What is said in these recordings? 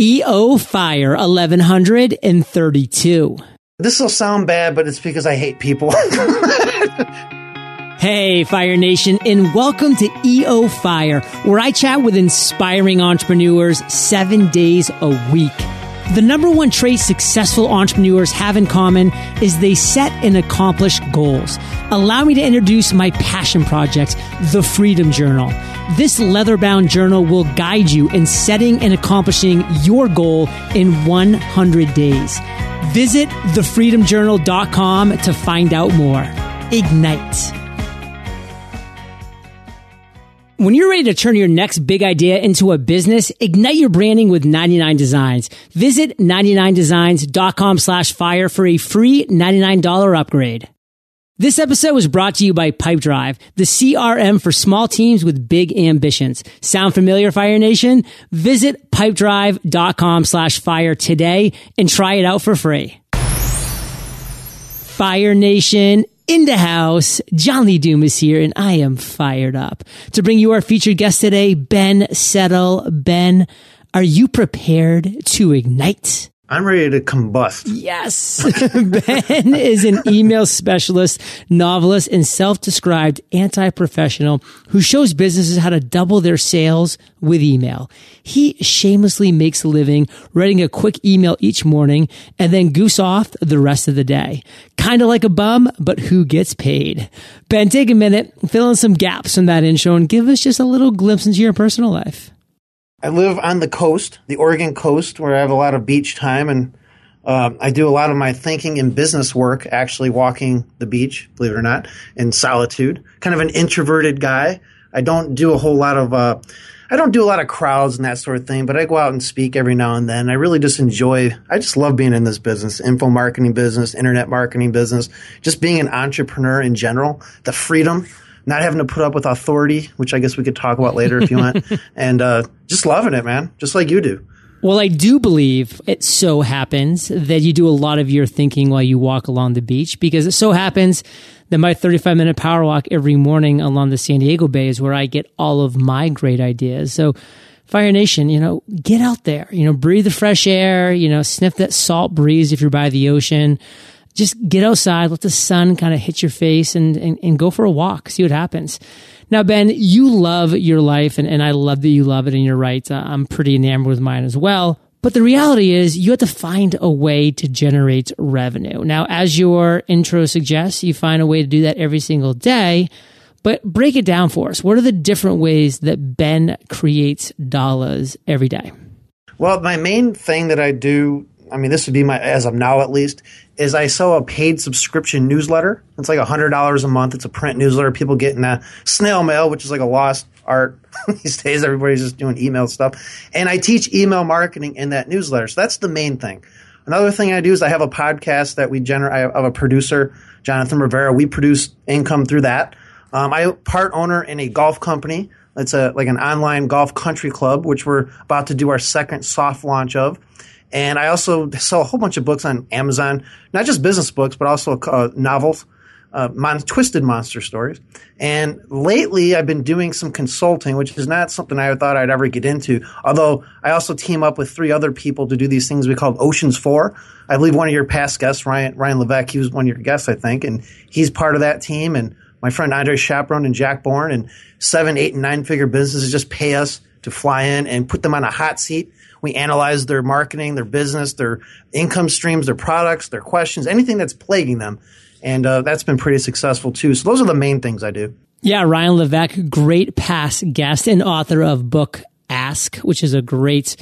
EO Fire 1132. This will sound bad, but it's because I hate people. Hey, Fire Nation, and welcome to EO Fire, where I chat with inspiring entrepreneurs seven days a week. The number one trait successful entrepreneurs have in common is they set and accomplish goals. Allow me to introduce my passion project, the Freedom Journal. This leather bound journal will guide you in setting and accomplishing your goal in 100 days. Visit thefreedomjournal.com to find out more. Ignite. When you're ready to turn your next big idea into a business, ignite your branding with 99 Designs. Visit 99designs.com slash fire for a free $99 upgrade. This episode was brought to you by Pipedrive, the CRM for small teams with big ambitions. Sound familiar, Fire Nation? Visit pipedrive.com slash fire today and try it out for free. Fire Nation, in the house. John Lee Dumas is here and I am fired up to bring you our featured guest today, Ben Settle. Ben, are you prepared to ignite? I'm ready to combust. Yes. ben is an email specialist, novelist, and self-described anti-professional who shows businesses how to double their sales with email. He shamelessly makes a living writing a quick email each morning and then goose off the rest of the day. Kind of like a bum, but who gets paid? Ben, take a minute, fill in some gaps from that intro and give us just a little glimpse into your personal life. I live on the coast, the Oregon coast, where I have a lot of beach time, and uh, I do a lot of my thinking and business work actually walking the beach, believe it or not, in solitude. Kind of an introverted guy. I don't do a whole lot of, uh, I don't do a lot of crowds and that sort of thing, but I go out and speak every now and then. I really just enjoy, I just love being in this business, info marketing business, internet marketing business, just being an entrepreneur in general, the freedom not having to put up with authority, which I guess we could talk about later if you want, and uh, just loving it, man, just like you do. Well, I do believe it so happens that you do a lot of your thinking while you walk along the beach because it so happens that my 35 minute power walk every morning along the San Diego Bay is where I get all of my great ideas. So, Fire Nation, you know, get out there, you know, breathe the fresh air, you know, sniff that salt breeze if you're by the ocean just get outside, let the sun kind of hit your face and, and, and, go for a walk, see what happens. Now, Ben, you love your life and, and I love that you love it and you're right. Uh, I'm pretty enamored with mine as well. But the reality is you have to find a way to generate revenue. Now, as your intro suggests, you find a way to do that every single day, but break it down for us. What are the different ways that Ben creates dollars every day? Well, my main thing that I do I mean, this would be my, as of now at least, is I sell a paid subscription newsletter. It's like $100 a month. It's a print newsletter. People get in a snail mail, which is like a lost art these days. Everybody's just doing email stuff. And I teach email marketing in that newsletter. So that's the main thing. Another thing I do is I have a podcast that we generate. I have a producer, Jonathan Rivera. We produce income through that. Um, I part owner in a golf company. It's a like an online golf country club, which we're about to do our second soft launch of. And I also sell a whole bunch of books on Amazon, not just business books, but also uh, novels, uh, mon- twisted monster stories. And lately, I've been doing some consulting, which is not something I thought I'd ever get into. Although I also team up with three other people to do these things we call Oceans Four. I believe one of your past guests, Ryan Ryan Levesque, he was one of your guests, I think, and he's part of that team. And my friend Andre Chaperon and Jack Born and seven, eight, and nine figure businesses just pay us to fly in and put them on a hot seat we analyze their marketing, their business, their income streams, their products, their questions, anything that's plaguing them. And uh, that's been pretty successful too. So those are the main things I do. Yeah, Ryan Levesque, great past guest and author of book Ask, which is a great,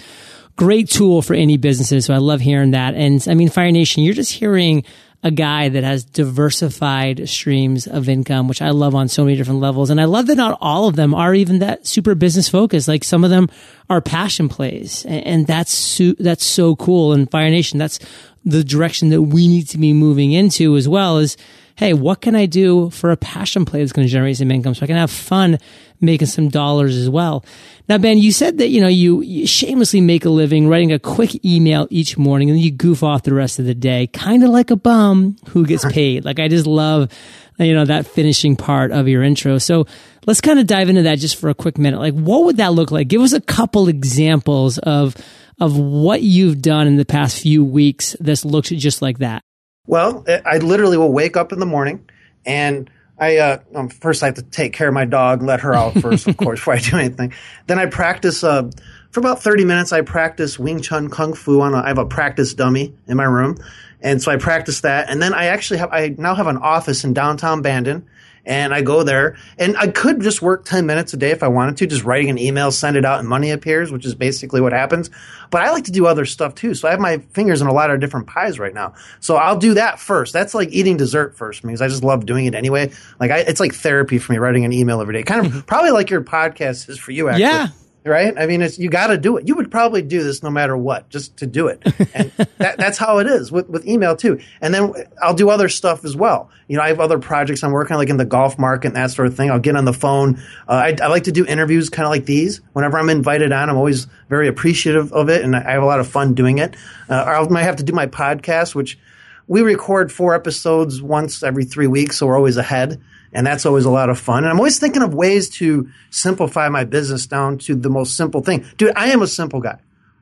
great tool for any businesses. So I love hearing that. And I mean, Fire Nation, you're just hearing a guy that has diversified streams of income, which I love on so many different levels. And I love that not all of them are even that super business focused. Like some of them are passion plays. And that's, so, that's so cool. And Fire Nation, that's the direction that we need to be moving into as well is, hey, what can I do for a passion play that's going to generate some income so I can have fun making some dollars as well. Now, Ben, you said that, you know, you, you shamelessly make a living writing a quick email each morning and then you goof off the rest of the day, kind of like a bum who gets paid. Like I just love, you know, that finishing part of your intro. So let's kind of dive into that just for a quick minute. Like what would that look like? Give us a couple examples of, of what you've done in the past few weeks this looks just like that? Well, I literally will wake up in the morning and I uh, um, first I have to take care of my dog, let her out first, of course, before I do anything. Then I practice uh, for about thirty minutes. I practice Wing Chun Kung Fu on. A, I have a practice dummy in my room, and so I practice that. And then I actually have I now have an office in downtown Bandon and I go there and I could just work 10 minutes a day if I wanted to, just writing an email, send it out and money appears, which is basically what happens. But I like to do other stuff too. So I have my fingers in a lot of different pies right now. So I'll do that first. That's like eating dessert first because I just love doing it anyway. Like I, it's like therapy for me writing an email every day. Kind of mm-hmm. probably like your podcast is for you actually. Yeah right? I mean, it's, you got to do it. You would probably do this no matter what, just to do it. And that, that's how it is with, with email too. And then I'll do other stuff as well. You know, I have other projects I'm working on, like in the golf market and that sort of thing. I'll get on the phone. Uh, I, I, like to do interviews kind of like these. Whenever I'm invited on, I'm always very appreciative of it, and I have a lot of fun doing it. Uh, I might have to do my podcast, which we record four episodes once every three weeks, so we're always ahead and that's always a lot of fun. And I'm always thinking of ways to simplify my business down to the most simple thing. Dude, I am a simple guy.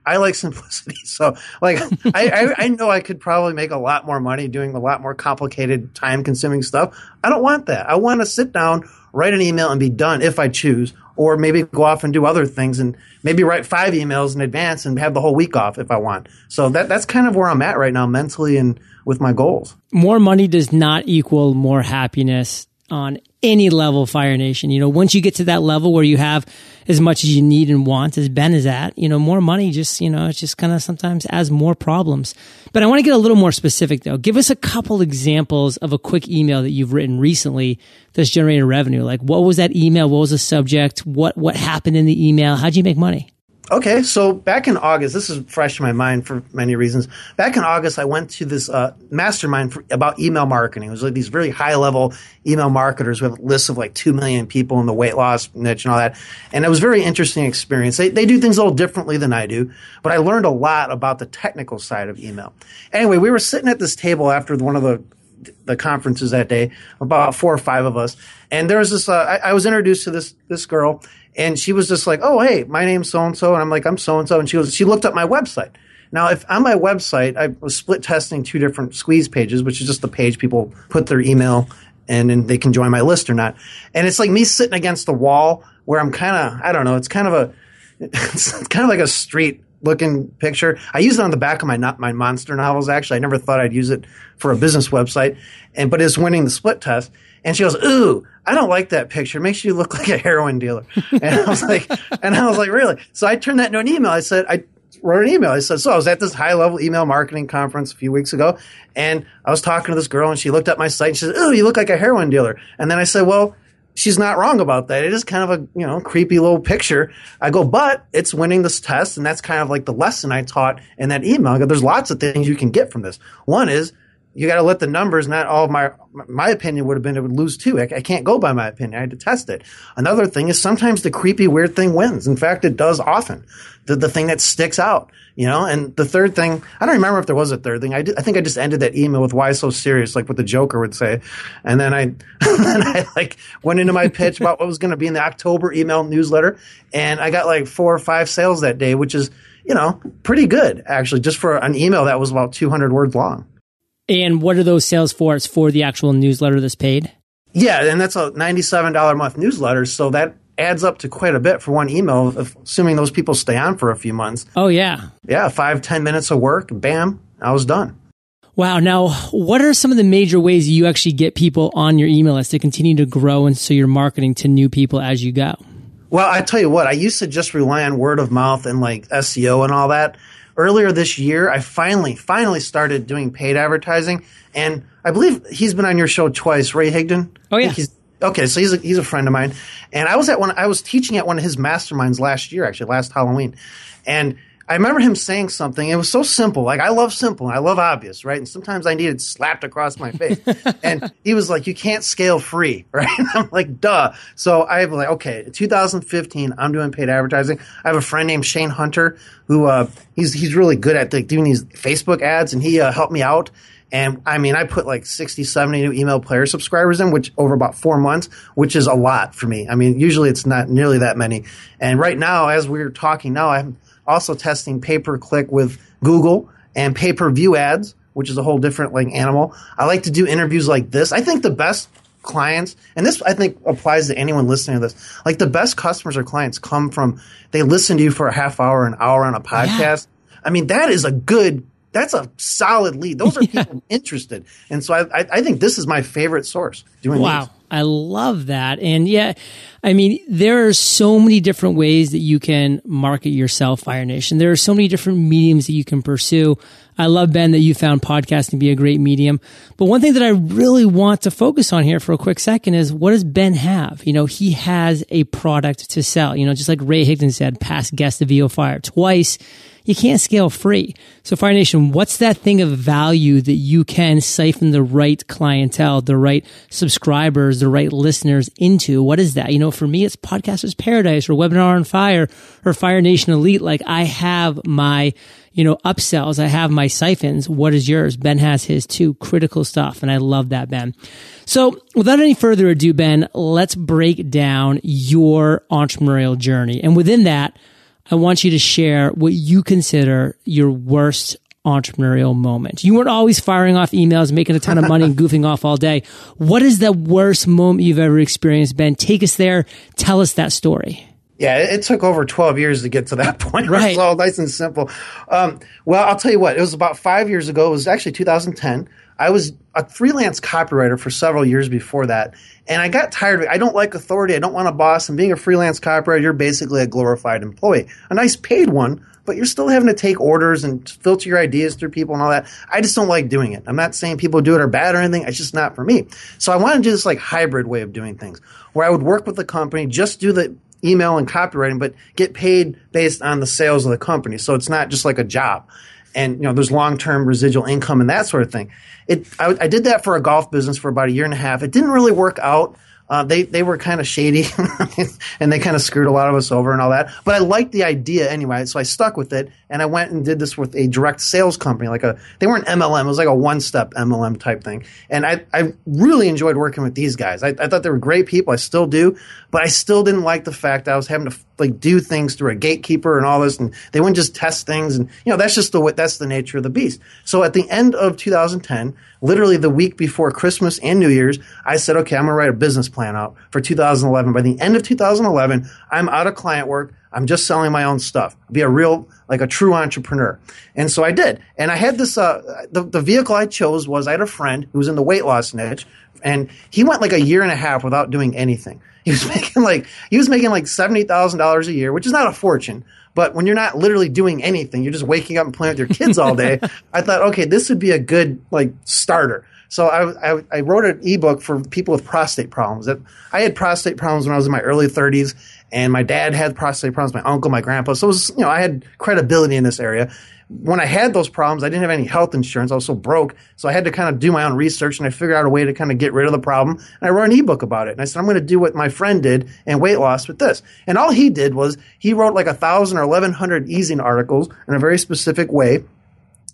I like simplicity. So, like, I, I, I, know I could probably make a lot more money doing a lot more complicated, time consuming stuff. I don't want that. I want to sit down, write an email, and be done if I choose, or maybe go off and do other things and maybe write five emails in advance and have the whole week off if I want. So, that, that's kind of where I'm at right now mentally and with my goals. More money does not equal more happiness on any level Fire Nation. You know, once you get to that level where you have as much as you need and want as Ben is at, you know, more money just, you know, it's just kind of sometimes adds more problems. But I want to get a little more specific though. Give us a couple examples of a quick email that you've written recently that's generated revenue. Like what was that email? What was the subject? What, what happened in the email? How'd you make money? Okay, so back in August, this is fresh in my mind for many reasons. Back in August, I went to this uh, mastermind for, about email marketing. It was like these very high level email marketers with lists of like 2 million people in the weight loss niche and all that. And it was a very interesting experience. They, they do things a little differently than I do, but I learned a lot about the technical side of email. Anyway, we were sitting at this table after one of the the conferences that day, about four or five of us. And there was this, uh, I, I was introduced to this, this girl and she was just like, "Oh, hey, my name's so and so," and I'm like, "I'm so and so," and she was she looked up my website. Now, if on my website I was split testing two different squeeze pages, which is just the page people put their email and then they can join my list or not, and it's like me sitting against the wall where I'm kind of I don't know, it's kind of a it's kind of like a street looking picture. I use it on the back of my not my monster novels. Actually, I never thought I'd use it for a business website, and but it's winning the split test. And she goes, "Ooh, I don't like that picture. It makes you look like a heroin dealer." And I was like, and I was like, "Really?" So I turned that into an email. I said, "I wrote an email. I said, so I was at this high level email marketing conference a few weeks ago, and I was talking to this girl, and she looked at my site and she said, "Ooh, you look like a heroin dealer." And then I said, "Well." She's not wrong about that. It is kind of a, you know, creepy little picture. I go, but it's winning this test. And that's kind of like the lesson I taught in that email. Go, there's lots of things you can get from this. One is you got to let the numbers, not all of my, my opinion would have been it would lose too. I, I, can't go by my opinion. I had to test it. Another thing is sometimes the creepy, weird thing wins. In fact, it does often. The, the thing that sticks out, you know? And the third thing, I don't remember if there was a third thing. I, did, I think I just ended that email with why so serious, like what the Joker would say. And then I, then I like went into my pitch about what was going to be in the October email newsletter. And I got like four or five sales that day, which is, you know, pretty good actually, just for an email that was about 200 words long. And what are those sales for? It's for the actual newsletter that's paid? Yeah, and that's a $97 a month newsletter. So that adds up to quite a bit for one email, assuming those people stay on for a few months. Oh, yeah. Yeah, five ten minutes of work, bam, I was done. Wow. Now, what are some of the major ways you actually get people on your email list to continue to grow and so you're marketing to new people as you go? Well, I tell you what, I used to just rely on word of mouth and like SEO and all that earlier this year, I finally, finally started doing paid advertising. And I believe he's been on your show twice, Ray Higdon. Oh, yeah. okay, so he's a, he's a friend of mine. And I was at one, I was teaching at one of his masterminds last year, actually, last Halloween. And I remember him saying something. It was so simple. Like I love simple. I love obvious, right? And sometimes I need it slapped across my face. and he was like, "You can't scale free, right?" I'm like, "Duh." So I was like, "Okay, 2015, I'm doing paid advertising. I have a friend named Shane Hunter who uh, he's he's really good at like, doing these Facebook ads, and he uh, helped me out." And I mean, I put like 60, 70 new email player subscribers in, which over about four months, which is a lot for me. I mean, usually it's not nearly that many. And right now, as we're talking now, I'm also testing pay per click with Google and pay per view ads, which is a whole different like animal. I like to do interviews like this. I think the best clients, and this I think applies to anyone listening to this. Like the best customers or clients come from they listen to you for a half hour, an hour on a podcast. Yeah. I mean, that is a good. That's a solid lead. Those are yeah. people interested, and so I, I, I, think this is my favorite source doing. Wow, leads. I love that, and yeah, I mean, there are so many different ways that you can market yourself, Fire Nation. There are so many different mediums that you can pursue. I love, Ben, that you found podcasting to be a great medium. But one thing that I really want to focus on here for a quick second is what does Ben have? You know, he has a product to sell. You know, just like Ray Higdon said, past guest of EO Fire twice you can't scale free. So Fire Nation, what's that thing of value that you can siphon the right clientele, the right subscribers, the right listeners into? What is that? You know, for me, it's Podcasters Paradise or Webinar on Fire or Fire Nation Elite. Like I have my, you know, upsells. I have my siphons. What is yours? Ben has his too. Critical stuff. And I love that, Ben. So without any further ado, Ben, let's break down your entrepreneurial journey. And within that, I want you to share what you consider your worst entrepreneurial moment. You weren't always firing off emails, making a ton of money and goofing off all day. What is the worst moment you've ever experienced, Ben? Take us there. Tell us that story. Yeah, it took over 12 years to get to that point. Right. It's all nice and simple. Um, well, I'll tell you what, it was about five years ago. It was actually 2010. I was a freelance copywriter for several years before that, and I got tired of it. I don't like authority. I don't want a boss. And being a freelance copywriter, you're basically a glorified employee, a nice paid one, but you're still having to take orders and filter your ideas through people and all that. I just don't like doing it. I'm not saying people do it are bad or anything. It's just not for me. So I wanted to do this like hybrid way of doing things, where I would work with the company, just do the email and copywriting, but get paid based on the sales of the company. So it's not just like a job and you know there's long term residual income and that sort of thing. It I, I, did that for a golf business for about a year and a half. It didn't really work out. Uh, they they were kind of shady, and they kind of screwed a lot of us over and all that. But I liked the idea anyway, so I stuck with it. And I went and did this with a direct sales company, like a they weren't MLM, it was like a one step MLM type thing. And I I really enjoyed working with these guys. I, I thought they were great people. I still do, but I still didn't like the fact that I was having to like do things through a gatekeeper and all this, and they wouldn't just test things. And you know that's just the that's the nature of the beast. So at the end of 2010 literally the week before Christmas and New Year's, I said, okay, I'm going to write a business plan out for 2011. By the end of 2011, I'm out of client work. I'm just selling my own stuff. Be a real, like a true entrepreneur. And so I did. And I had this, uh, the, the vehicle I chose was I had a friend who was in the weight loss niche and he went like a year and a half without doing anything. He was making like, he was making like $70,000 a year, which is not a fortune, but when you're not literally doing anything, you're just waking up and playing with your kids all day. I thought, okay, this would be a good like starter. So I, I, I, wrote an ebook for people with prostate problems. That I had prostate problems when I was in my early 30s, and my dad had prostate problems, my uncle, my grandpa. So it was, you know, I had credibility in this area when I had those problems, I didn't have any health insurance. I was so broke. So I had to kind of do my own research and I figured out a way to kind of get rid of the problem. And I wrote an ebook about it. And I said, I'm going to do what my friend did and weight loss with this. And all he did was he wrote like a thousand or 1100 Ezine articles in a very specific way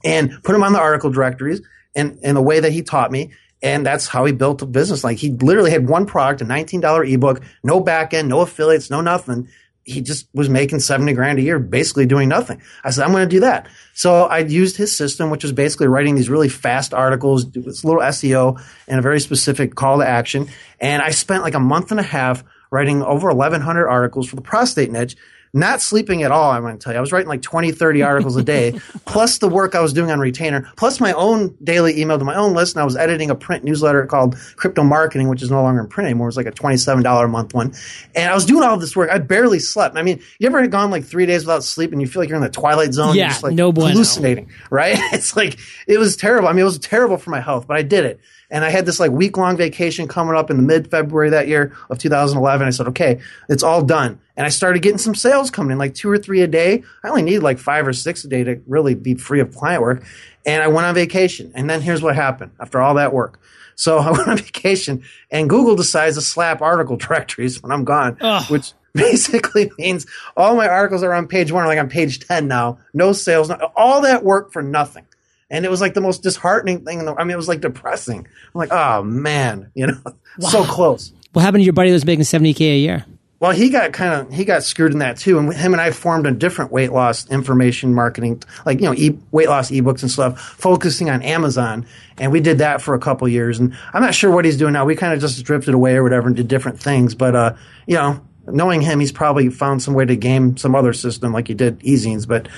and put them on the article directories in, in the way that he taught me. And that's how he built a business. Like he literally had one product, a $19 ebook, no back end, no affiliates, no nothing he just was making 70 grand a year basically doing nothing. I said, I'm going to do that. So I used his system, which was basically writing these really fast articles a little SEO and a very specific call to action. And I spent like a month and a half writing over 1100 articles for the prostate niche not sleeping at all, I'm going to tell you. I was writing like 20, 30 articles a day, plus the work I was doing on retainer, plus my own daily email to my own list. And I was editing a print newsletter called Crypto Marketing, which is no longer in print anymore. It was like a $27 a month one. And I was doing all this work. I barely slept. I mean, you ever gone like three days without sleep and you feel like you're in the twilight zone? Yeah, just like no bueno. hallucinating, right? It's like, it was terrible. I mean, it was terrible for my health, but I did it. And I had this like week long vacation coming up in the mid February that year of 2011. I said, okay, it's all done. And I started getting some sales coming in, like two or three a day. I only needed like five or six a day to really be free of client work. And I went on vacation. And then here's what happened after all that work. So I went on vacation and Google decides to slap article directories when I'm gone, Ugh. which basically means all my articles are on page one like on page 10 now. No sales, all that work for nothing. And it was like the most disheartening thing. The, I mean, it was like depressing. I'm like, oh man, you know, wow. so close. What happened to your buddy that was making 70K a year? Well, he got kind of he got screwed in that too, and him and I formed a different weight loss information marketing, like you know, e- weight loss ebooks and stuff, focusing on Amazon, and we did that for a couple years. And I'm not sure what he's doing now. We kind of just drifted away or whatever and did different things, but uh, you know, knowing him, he's probably found some way to game some other system like he did Ezines. But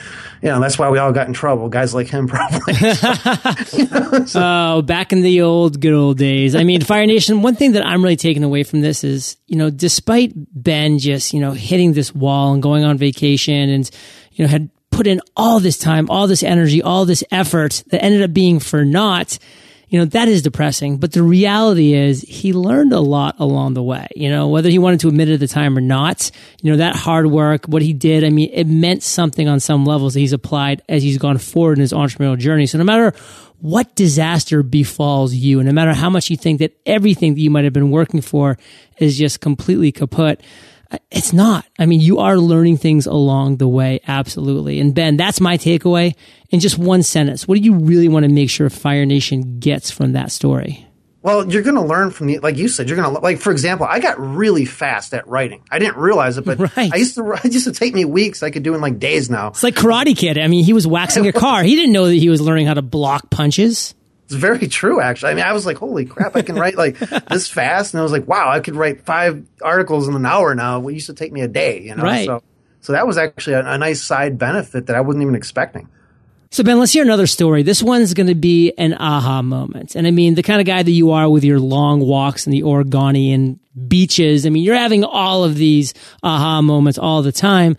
you know, that's why we all got in trouble. Guys like him, probably. Oh, back in the old good old days. I mean, Fire Nation. One thing that I'm really taking away from this is, you know, despite Ben just you know hitting this wall and going on vacation and you know had put in all this time, all this energy, all this effort that ended up being for naught you know, that is depressing. But the reality is he learned a lot along the way, you know, whether he wanted to admit it at the time or not, you know, that hard work, what he did, I mean, it meant something on some levels that he's applied as he's gone forward in his entrepreneurial journey. So no matter what disaster befalls you, and no matter how much you think that everything that you might have been working for is just completely kaput, Uh, it's not. I mean, you are learning things along the way. Absolutely. And Ben, that's my takeaway in just one sentence. What do you really want to make sure Fire Nation gets from that story? Well, you're going to learn from the, like you said, you're going to, like, for example, I got really fast at writing. I didn't realize it, but right. I used to, it used to take me weeks. I could do in like days now. It's like Karate Kid. I mean, he was waxing a car. He didn't know that he was learning how to block punches. It's very true, actually. I mean, I was like, holy crap, I can write like this fast. And I was like, wow, I could write five articles in an hour now. What used to take me a day, you know? Right. So, so that was actually a, a nice side benefit that I wasn't even expecting. So Ben, let's hear another story. This one's going to be an aha moment. And I mean, the kind of guy that you are with your long walks in the Oregonian beaches. I mean, you're having all of these aha moments all the time.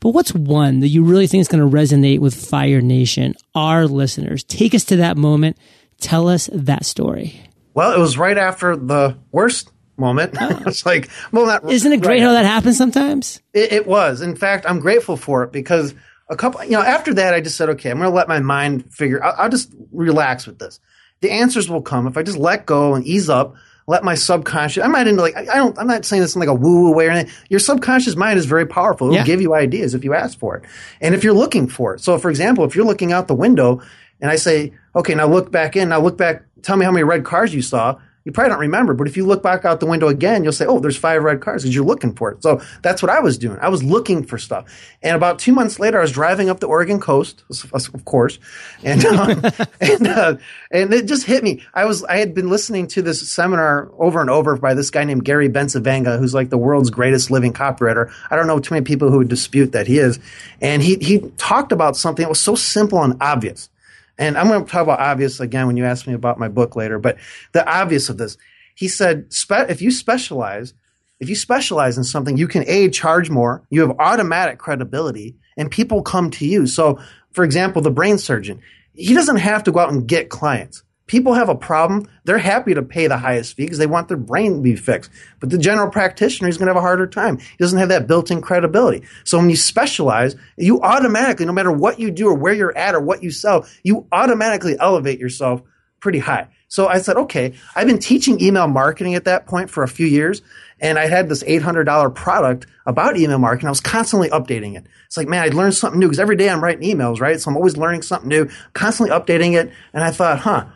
But what's one that you really think is going to resonate with Fire Nation, our listeners? Take us to that moment Tell us that story. Well, it was right after the worst moment. Oh. it's like, well, not. Isn't it great right how that happens sometimes? It, it, was. In fact, I'm grateful for it because a couple, you know, after that, I just said, okay, I'm going to let my mind figure. I'll, I'll just relax with this. The answers will come if I just let go and ease up. Let my subconscious. I'm not into like I don't. I'm not saying this in like a woo woo way or anything. Your subconscious mind is very powerful. It'll yeah. give you ideas if you ask for it, and if you're looking for it. So, for example, if you're looking out the window and I say, okay, now look back in. Now look back. Tell me how many red cars you saw. You probably don't remember, but if you look back out the window again, you'll say, oh, there's five red cars because you're looking for it. So that's what I was doing. I was looking for stuff. And about two months later, I was driving up the Oregon coast, of course, and um, and uh, and it just hit me. I was I had been listening to this seminar over and over by this guy named Gary Bencivenga, who's like the world's greatest living copywriter. I don't know too many people who would dispute that he is. And he he talked about something that was so simple and obvious and I'm going to talk about obvious again when you ask me about my book later, but the obvious of this. He said, if you specialize, if you specialize in something, you can A, charge more, you have automatic credibility, and people come to you. So, for example, the brain surgeon, he doesn't have to go out and get clients people have a problem, they're happy to pay the highest fee because they want their brain to be fixed. But the general practitioner is going to have a harder time. He doesn't have that built-in credibility. So when you specialize, you automatically, no matter what you do or where you're at or what you sell, you automatically elevate yourself pretty high. So I said, okay, I've been teaching email marketing at that point for a few years. And I had this $800 product about email marketing. I was constantly updating it. It's like, man, I learned something new because every day I'm writing emails, right? So I'm always learning something new, constantly updating it. And I thought, huh,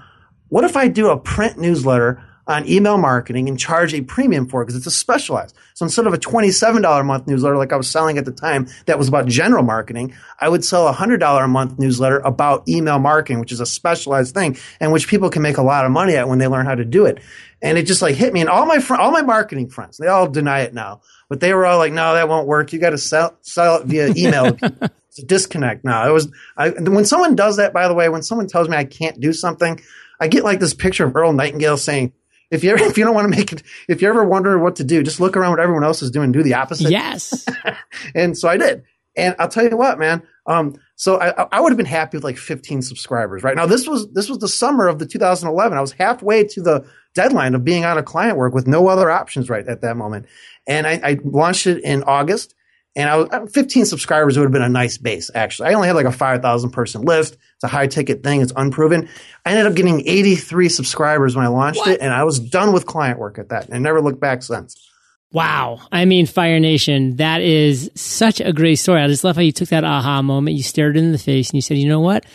what if I do a print newsletter on email marketing and charge a premium for it because it's a specialized. So instead of a $27 a month newsletter like I was selling at the time that was about general marketing, I would sell a $100 a month newsletter about email marketing, which is a specialized thing and which people can make a lot of money at when they learn how to do it. And it just like hit me and all my fr- all my marketing friends, they all deny it now, but they were all like, no, that won't work. You got to sell, sell it via email. it's a disconnect now. It was, I, when someone does that, by the way, when someone tells me I can't do something, I get like this picture of Earl Nightingale saying, if you ever, if you don't want to make it, if you're ever wonder what to do, just look around what everyone else is doing, do the opposite. Yes. and so I did. And I'll tell you what, man. Um, so I, I would have been happy with like 15 subscribers right now. This was, this was the summer of the 2011. I was halfway to the deadline of being out of client work with no other options right at that moment. And I, I launched it in August and I was uh, 15 subscribers would have been a nice base, actually. I only had like a 5,000 person list. It's a high ticket thing. It's unproven. I ended up getting 83 subscribers when I launched what? it, and I was done with client work at that. And I never looked back since. Wow. I mean, Fire Nation, that is such a great story. I just love how you took that aha moment, you stared it in the face, and you said, you know what?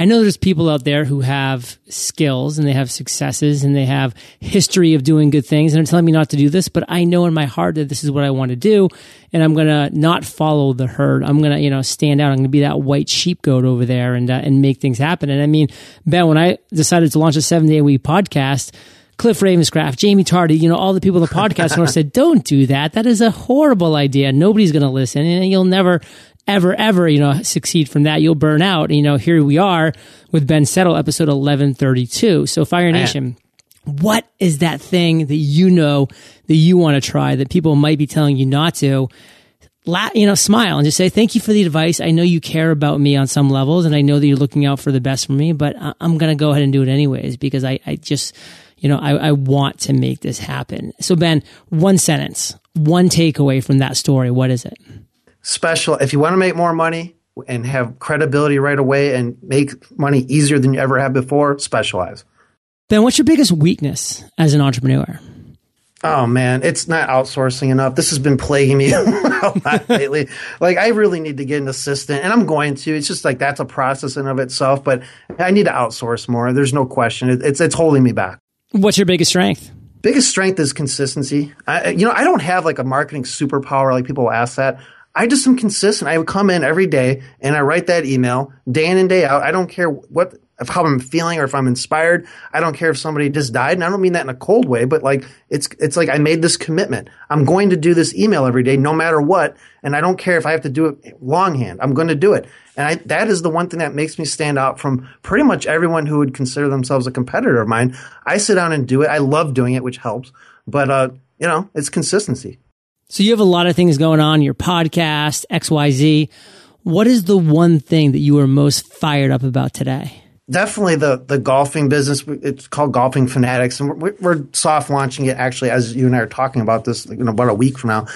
I know there's people out there who have skills and they have successes and they have history of doing good things and they're telling me not to do this, but I know in my heart that this is what I want to do and I'm going to not follow the herd. I'm going to, you know, stand out. I'm going to be that white sheep goat over there and, uh, and make things happen. And I mean, Ben, when I decided to launch a seven day a week podcast, Cliff Ravenscraft, Jaime Tardy, you know, all the people in the podcast said, don't do that. That is a horrible idea. Nobody's going to listen and you'll never, ever, ever, you know, succeed from that. You'll burn out. you know, here we are with Ben Settle, episode 1132. So Fire Nation. What is that thing that you know that you want to try that people might be telling you not to? La- you know, smile and just say, thank you for the advice. I know you care about me on some levels and I know that you're looking out for the best for me, but I'm going to go ahead and do it anyways because I, I just, you know, I, I want to make this happen. So Ben, one sentence, one takeaway from that story. What is it? Special. If you want to make more money and have credibility right away and make money easier than you ever have before, specialize. Ben, what's your biggest weakness as an entrepreneur? Oh man, it's not outsourcing enough. This has been plaguing me lately. Like I really need to get an assistant and I'm going to. It's just like that's a process in of itself, but I need to outsource more. There's no question. It's it's holding me back. What's your biggest strength? Biggest strength is consistency. I, you know, I don't have like a marketing superpower like people ask that. I just am consistent. I would come in every day and I write that email day in and day out. I don't care what of how I'm feeling or if I'm inspired. I don't care if somebody just died. And I don't mean that in a cold way, but like it's it's like I made this commitment. I'm going to do this email every day, no matter what. And I don't care if I have to do it longhand. I'm going to do it. And I, that is the one thing that makes me stand out from pretty much everyone who would consider themselves a competitor of mine. I sit down and do it. I love doing it, which helps. But uh, you know, it's consistency. So you have a lot of things going on, your podcast, XYZ. What is the one thing that you are most fired up about today? Definitely the the golfing business. It's called Golfing Fanatics, and we're, we're, soft launching it actually as you and I are talking about this in about a week from now.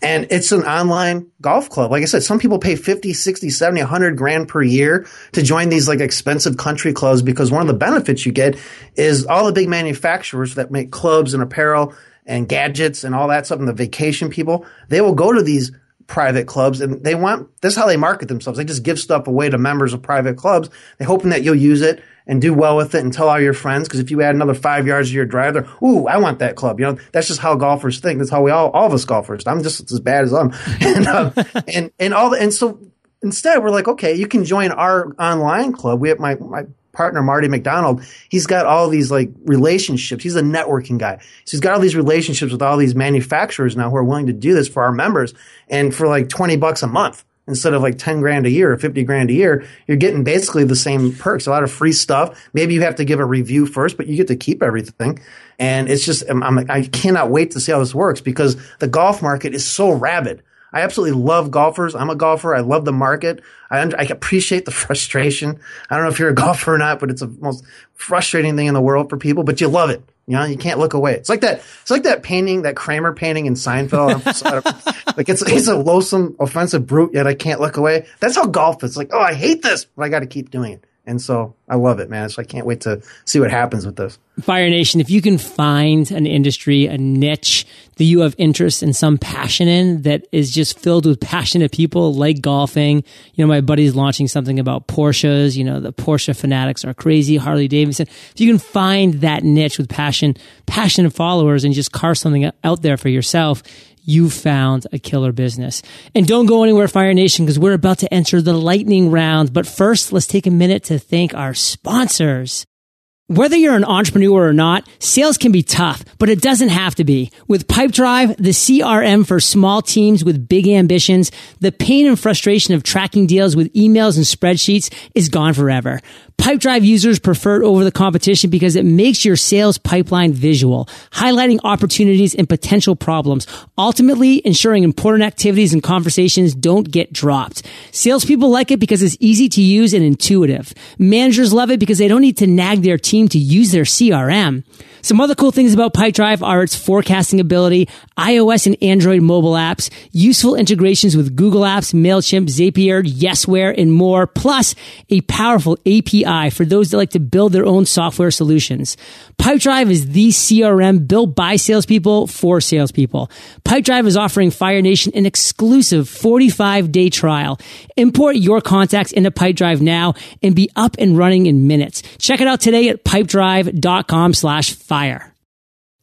And it's an online golf club. Like I said, some people pay 50, 60, 70, 100 grand per year to join these like expensive country clubs because one of the benefits you get is all the big manufacturers that make clubs and apparel and gadgets and all that stuff and the vacation people, they will go to these private clubs and they want this is how they market themselves. They just give stuff away to members of private clubs. They're hoping that you'll use it and do well with it and tell all your friends. Because if you add another five yards to your drive, they're, ooh, I want that club. You know, that's just how golfers think. That's how we all, all of us golfers. I'm just as bad as I'm. and, uh, and, and all the, and so instead we're like, okay, you can join our online club. We have my, my partner, Marty McDonald, he's got all these like relationships. He's a networking guy. So he's got all these relationships with all these manufacturers now who are willing to do this for our members. And for like 20 bucks a month instead of like 10 grand a year or 50 grand a year, you're getting basically the same perks, a lot of free stuff. Maybe you have to give a review first, but you get to keep everything. And it's just, I'm, I'm, I cannot wait to see how this works because the golf market is so rabid. I absolutely love golfers. I'm a golfer. I love the market. I, I appreciate the frustration. I don't know if you're a golfer or not, but it's the most frustrating thing in the world for people, but you love it. You know, you can't look away. It's like that. It's like that painting, that Kramer painting in Seinfeld. like it's he's a loathsome, offensive brute, yet I can't look away. That's how golf is. Like, oh, I hate this, but I got to keep doing it. And so I love it, man. So I can't wait to see what happens with this. Fire Nation, if you can find an industry, a niche that you have interest and some passion in that is just filled with passionate people like golfing. You know, my buddy's launching something about Porsches. You know, the Porsche fanatics are crazy. Harley Davidson. If you can find that niche with passion, passionate followers and just carve something out there for yourself, you found a killer business. And don't go anywhere, Fire Nation, because we're about to enter the lightning round. But first, let's take a minute to thank our sponsors. Whether you're an entrepreneur or not, sales can be tough, but it doesn't have to be. With Pipedrive, the CRM for small teams with big ambitions, the pain and frustration of tracking deals with emails and spreadsheets is gone forever. Pipedrive users prefer it over the competition because it makes your sales pipeline visual, highlighting opportunities and potential problems, ultimately ensuring important activities and conversations don't get dropped. Salespeople like it because it's easy to use and intuitive. Managers love it because they don't need to nag their team to use their CRM. Some other cool things about Pipedrive are its forecasting ability, iOS and Android mobile apps, useful integrations with Google Apps, MailChimp, Zapier, Yesware, and more, plus a powerful API for those that like to build their own software solutions. Pipedrive is the CRM built by salespeople for salespeople. Pipedrive is offering Fire Nation an exclusive 45 day trial. Import your contacts into Pipedrive now and be up and running in minutes. Check it out today at pipedrive.com slash fire.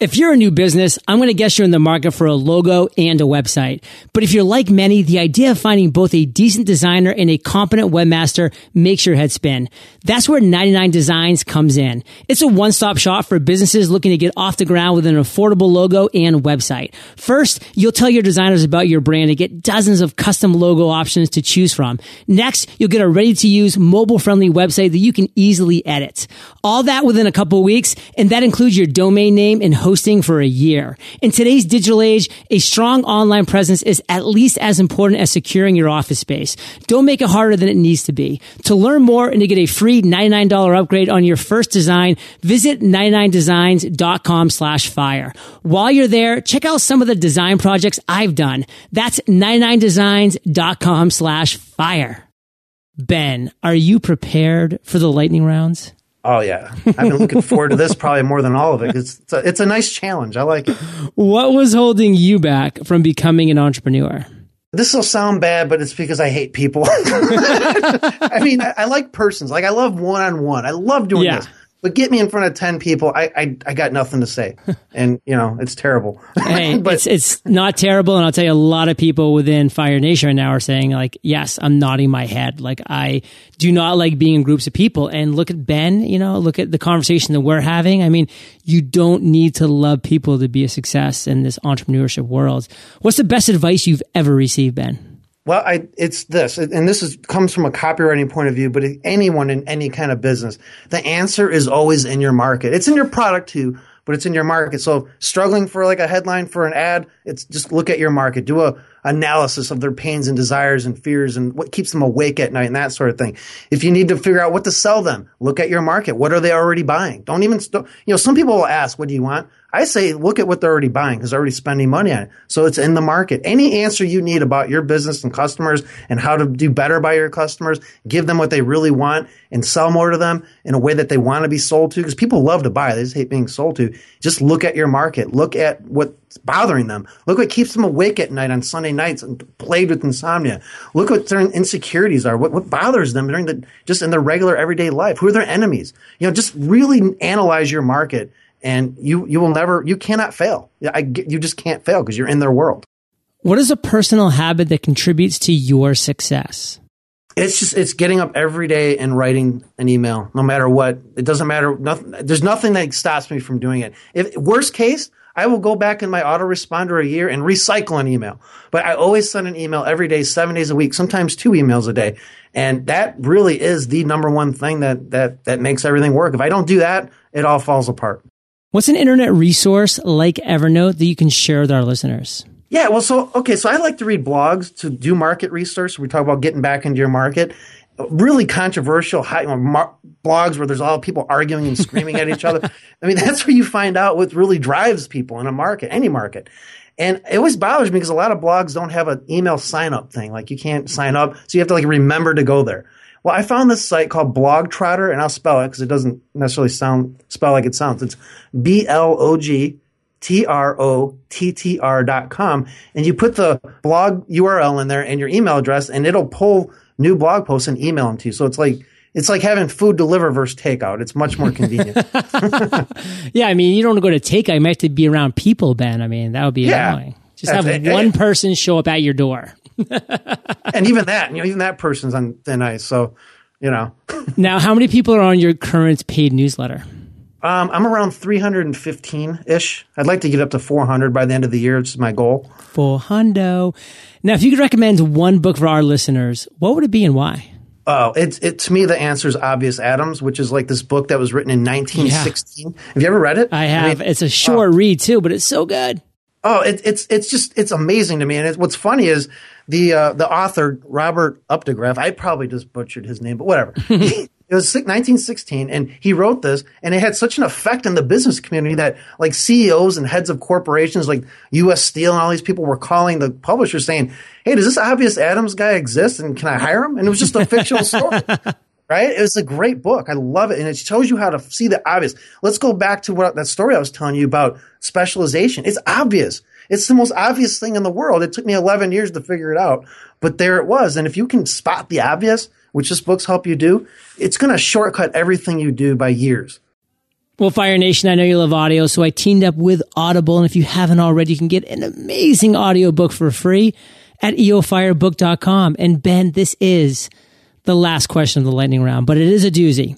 If you're a new business, I'm going to guess you're in the market for a logo and a website. But if you're like many, the idea of finding both a decent designer and a competent webmaster makes your head spin. That's where 99 Designs comes in. It's a one-stop shop for businesses looking to get off the ground with an affordable logo and website. First, you'll tell your designers about your brand and get dozens of custom logo options to choose from. Next, you'll get a ready-to-use mobile-friendly website that you can easily edit. All that within a couple weeks, and that includes your domain name and host hosting for a year. In today's digital age, a strong online presence is at least as important as securing your office space. Don't make it harder than it needs to be. To learn more and to get a free $99 upgrade on your first design, visit 99designs.com slash fire. While you're there, check out some of the design projects I've done. That's 99designs.com slash fire. Ben, are you prepared for the lightning rounds? Oh yeah, I've been looking forward to this probably more than all of it. It's it's a, it's a nice challenge. I like it. What was holding you back from becoming an entrepreneur? This will sound bad, but it's because I hate people. I mean, I, I, like persons. Like I love one on one. I love doing yeah. this. But get me in front of ten people, I I, I got nothing to say, and you know it's terrible. hey, but it's it's not terrible, and I'll tell you, a lot of people within Fire Nation right now are saying like, yes, I'm nodding my head. Like I do not like being in groups of people. And look at Ben, you know, look at the conversation that we're having. I mean, you don't need to love people to be a success in this entrepreneurship world. What's the best advice you've ever received, Ben? Well, I, it's this, and this is, comes from a copywriting point of view, but anyone in any kind of business, the answer is always in your market. It's in your product too, but it's in your market. So struggling for like a headline for an ad, it's just look at your market, do a analysis of their pains and desires and fears and what keeps them awake at night and that sort of thing. If you need to figure out what to sell them, look at your market. What are they already buying? Don't even, st- you know, some people will ask, what do you want? I say, look at what they're already buying because they're already spending money on it. So it's in the market. Any answer you need about your business and customers and how to do better by your customers, give them what they really want and sell more to them in a way that they want to be sold to. Because people love to buy. They just hate being sold to. Just look at your market. Look at what's bothering them. Look what keeps them awake at night on Sunday nights and plagued with insomnia. Look what their insecurities are. What, what bothers them during the, just in their regular everyday life. Who are their enemies? You know, just really analyze your market and you you will never you cannot fail. I, you just can't fail because you're in their world. What is a personal habit that contributes to your success? It's just it's getting up every day and writing an email, no matter what. It doesn't matter. Nothing. There's nothing that stops me from doing it. If worst case, I will go back in my autoresponder a year and recycle an email. But I always send an email every day, seven days a week, sometimes two emails a day. And that really is the number one thing that that that makes everything work. If I don't do that, it all falls apart. What's an internet resource like Evernote that you can share with our listeners? Yeah, well, so okay, so I like to read blogs to do market research. We talk about getting back into your market. Really controversial high, you know, mar- blogs where there's all people arguing and screaming at each other. I mean, that's where you find out what really drives people in a market, any market. And it always bothers me because a lot of blogs don't have an email sign up thing. Like you can't sign up, so you have to like remember to go there. Well, I found this site called Blogtrottr, and I'll spell it because it doesn't necessarily sound spell like it sounds. It's B L O G T R O T T R dot com, and you put the blog URL in there and your email address, and it'll pull new blog posts and email them to you. So it's like it's like having food deliver versus takeout. It's much more convenient. yeah, I mean, you don't want to go to takeout. You might have to be around people, Ben. I mean, that would be yeah. annoying. Just have one person show up at your door. And even that, you know, even that person's on thin ice. So, you know. now, how many people are on your current paid newsletter? Um, I'm around 315 ish. I'd like to get up to 400 by the end of the year, which is my goal. 400. Now, if you could recommend one book for our listeners, what would it be and why? Oh, it's it to me the answer is obvious. Adams, which is like this book that was written in 1916. Yeah. Have you ever read it? I have. I mean, it's a short oh. read too, but it's so good. Oh, it, it's it's just it's amazing to me. And what's funny is the uh, the author Robert Updegraff. I probably just butchered his name, but whatever. It was 1916, and he wrote this, and it had such an effect in the business community that like CEOs and heads of corporations like U.S. Steel and all these people were calling the publisher saying, "Hey, does this obvious Adams guy exist, and can I hire him?" And it was just a fictional story. Right? It was a great book. I love it. And it shows you how to see the obvious. Let's go back to what that story I was telling you about specialization. It's obvious. It's the most obvious thing in the world. It took me 11 years to figure it out, but there it was. And if you can spot the obvious, which this books help you do, it's going to shortcut everything you do by years. Well, Fire Nation, I know you love audio, so I teamed up with Audible. And if you haven't already, you can get an amazing audiobook for free at eofirebook.com. And Ben, this is the last question of the lightning round, but it is a doozy.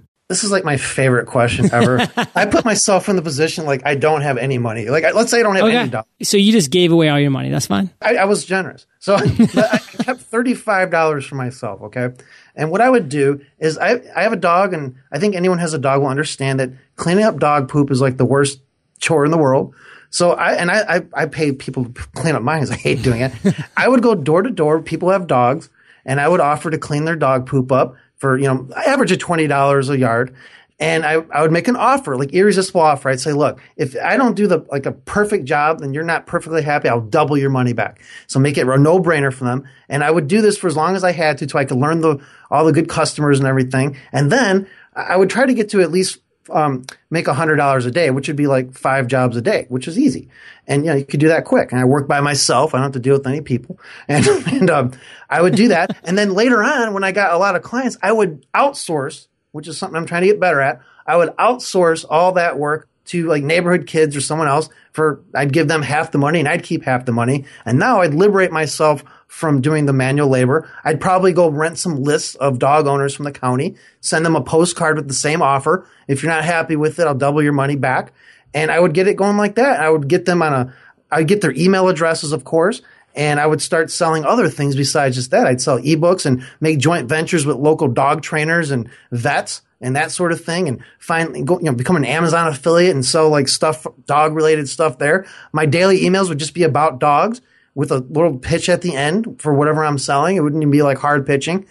This is like my favorite question ever. I put myself in the position like I don't have any money. Like let's say I don't have okay. any dollars. So you just gave away all your money. That's fine. I, I was generous. So I kept thirty-five dollars for myself. Okay, and what I would do is I I have a dog, and I think anyone has a dog will understand that cleaning up dog poop is like the worst chore in the world. So I and I, I, I pay people to clean up mine because I hate doing it. I would go door to door. People have dogs, and I would offer to clean their dog poop up for you know average of twenty dollars a yard. And I, I would make an offer, like irresistible offer. I'd say, look, if I don't do the like a perfect job, then you're not perfectly happy. I'll double your money back. So make it a no brainer for them. And I would do this for as long as I had to, so I could learn the all the good customers and everything. And then I would try to get to at least um, make hundred dollars a day, which would be like five jobs a day, which is easy. And you know, you could do that quick. And I work by myself. I don't have to deal with any people. And, and um, I would do that. and then later on, when I got a lot of clients, I would outsource, which is something I'm trying to get better at. I would outsource all that work to like neighborhood kids or someone else for I'd give them half the money and I'd keep half the money. And now I'd liberate myself from doing the manual labor. I'd probably go rent some lists of dog owners from the county, send them a postcard with the same offer. If you're not happy with it, I'll double your money back. And I would get it going like that. I would get them on a, I'd get their email addresses, of course, and I would start selling other things besides just that. I'd sell ebooks and make joint ventures with local dog trainers and vets and that sort of thing and finally go, you know, become an Amazon affiliate and sell like stuff, dog related stuff there. My daily emails would just be about dogs with a little pitch at the end for whatever I'm selling. It wouldn't even be like hard pitching.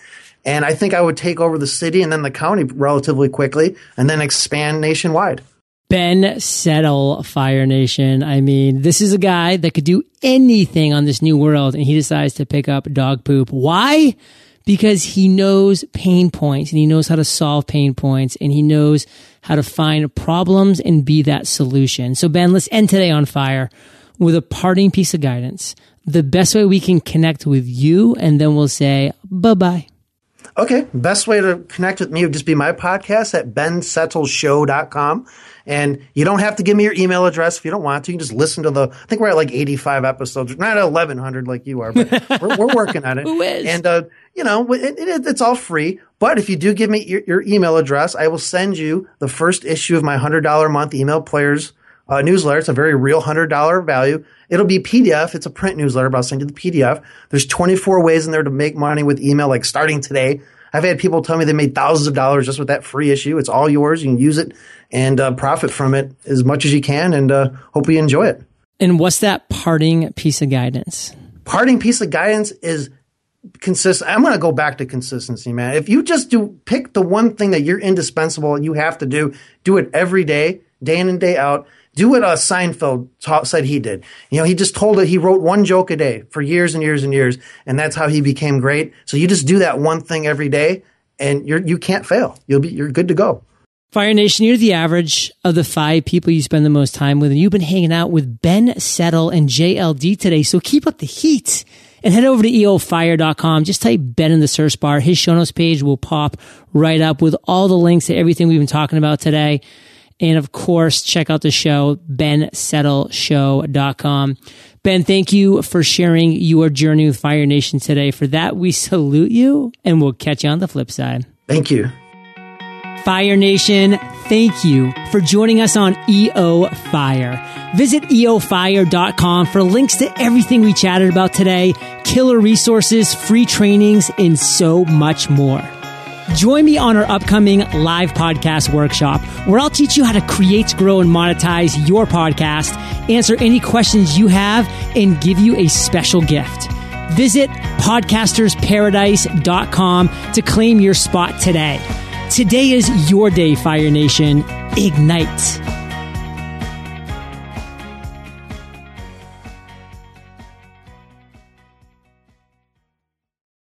And I think I would take over the city and then the county relatively quickly and then expand nationwide. Ben Settle, Fire Nation. I mean, this is a guy that could do anything on this new world and he decides to pick up dog poop. Why? Because he knows pain points and he knows how to solve pain points and he knows how to find problems and be that solution. So Ben, let's end today on fire with a parting piece of guidance the best way we can connect with you, and then we'll say bye bye. Okay. Best way to connect with me would just be my podcast at bensettleshow.com. And you don't have to give me your email address if you don't want to. You can just listen to the, I think we're at like 85 episodes, not 1100 like you are, but we're, we're, working on it. Who is? And, uh, you know, it, it, it's all free. But if you do give me your, your, email address, I will send you the first issue of my $100 a month email players uh, newsletter. It's a very real $100 value. It'll be PDF. It's a print newsletter, but I'll send you the PDF. There's 24 ways in there to make money with email, like starting today. I've had people tell me they made thousands of dollars just with that free issue. It's all yours. You can use it and uh, profit from it as much as you can and uh, hope you enjoy it. And what's that parting piece of guidance? Parting piece of guidance is consistent. I'm going to go back to consistency, man. If you just do pick the one thing that you're indispensable and you have to do, do it every day, day in and day out do what uh, Seinfeld ta- said he did. You know, he just told it. He wrote one joke a day for years and years and years, and that's how he became great. So you just do that one thing every day, and you're you can't fail. You'll be you're good to go. Fire Nation, you're the average of the five people you spend the most time with, and you've been hanging out with Ben Settle and JLD today. So keep up the heat and head over to eofire.com. Just type Ben in the search bar. His show notes page will pop right up with all the links to everything we've been talking about today. And of course, check out the show, bensettleshow.com. Ben, thank you for sharing your journey with Fire Nation today. For that, we salute you and we'll catch you on the flip side. Thank you. Fire Nation, thank you for joining us on EO Fire. Visit eofire.com for links to everything we chatted about today, killer resources, free trainings, and so much more. Join me on our upcoming live podcast workshop where I'll teach you how to create, grow, and monetize your podcast, answer any questions you have, and give you a special gift. Visit podcastersparadise.com to claim your spot today. Today is your day, Fire Nation. Ignite.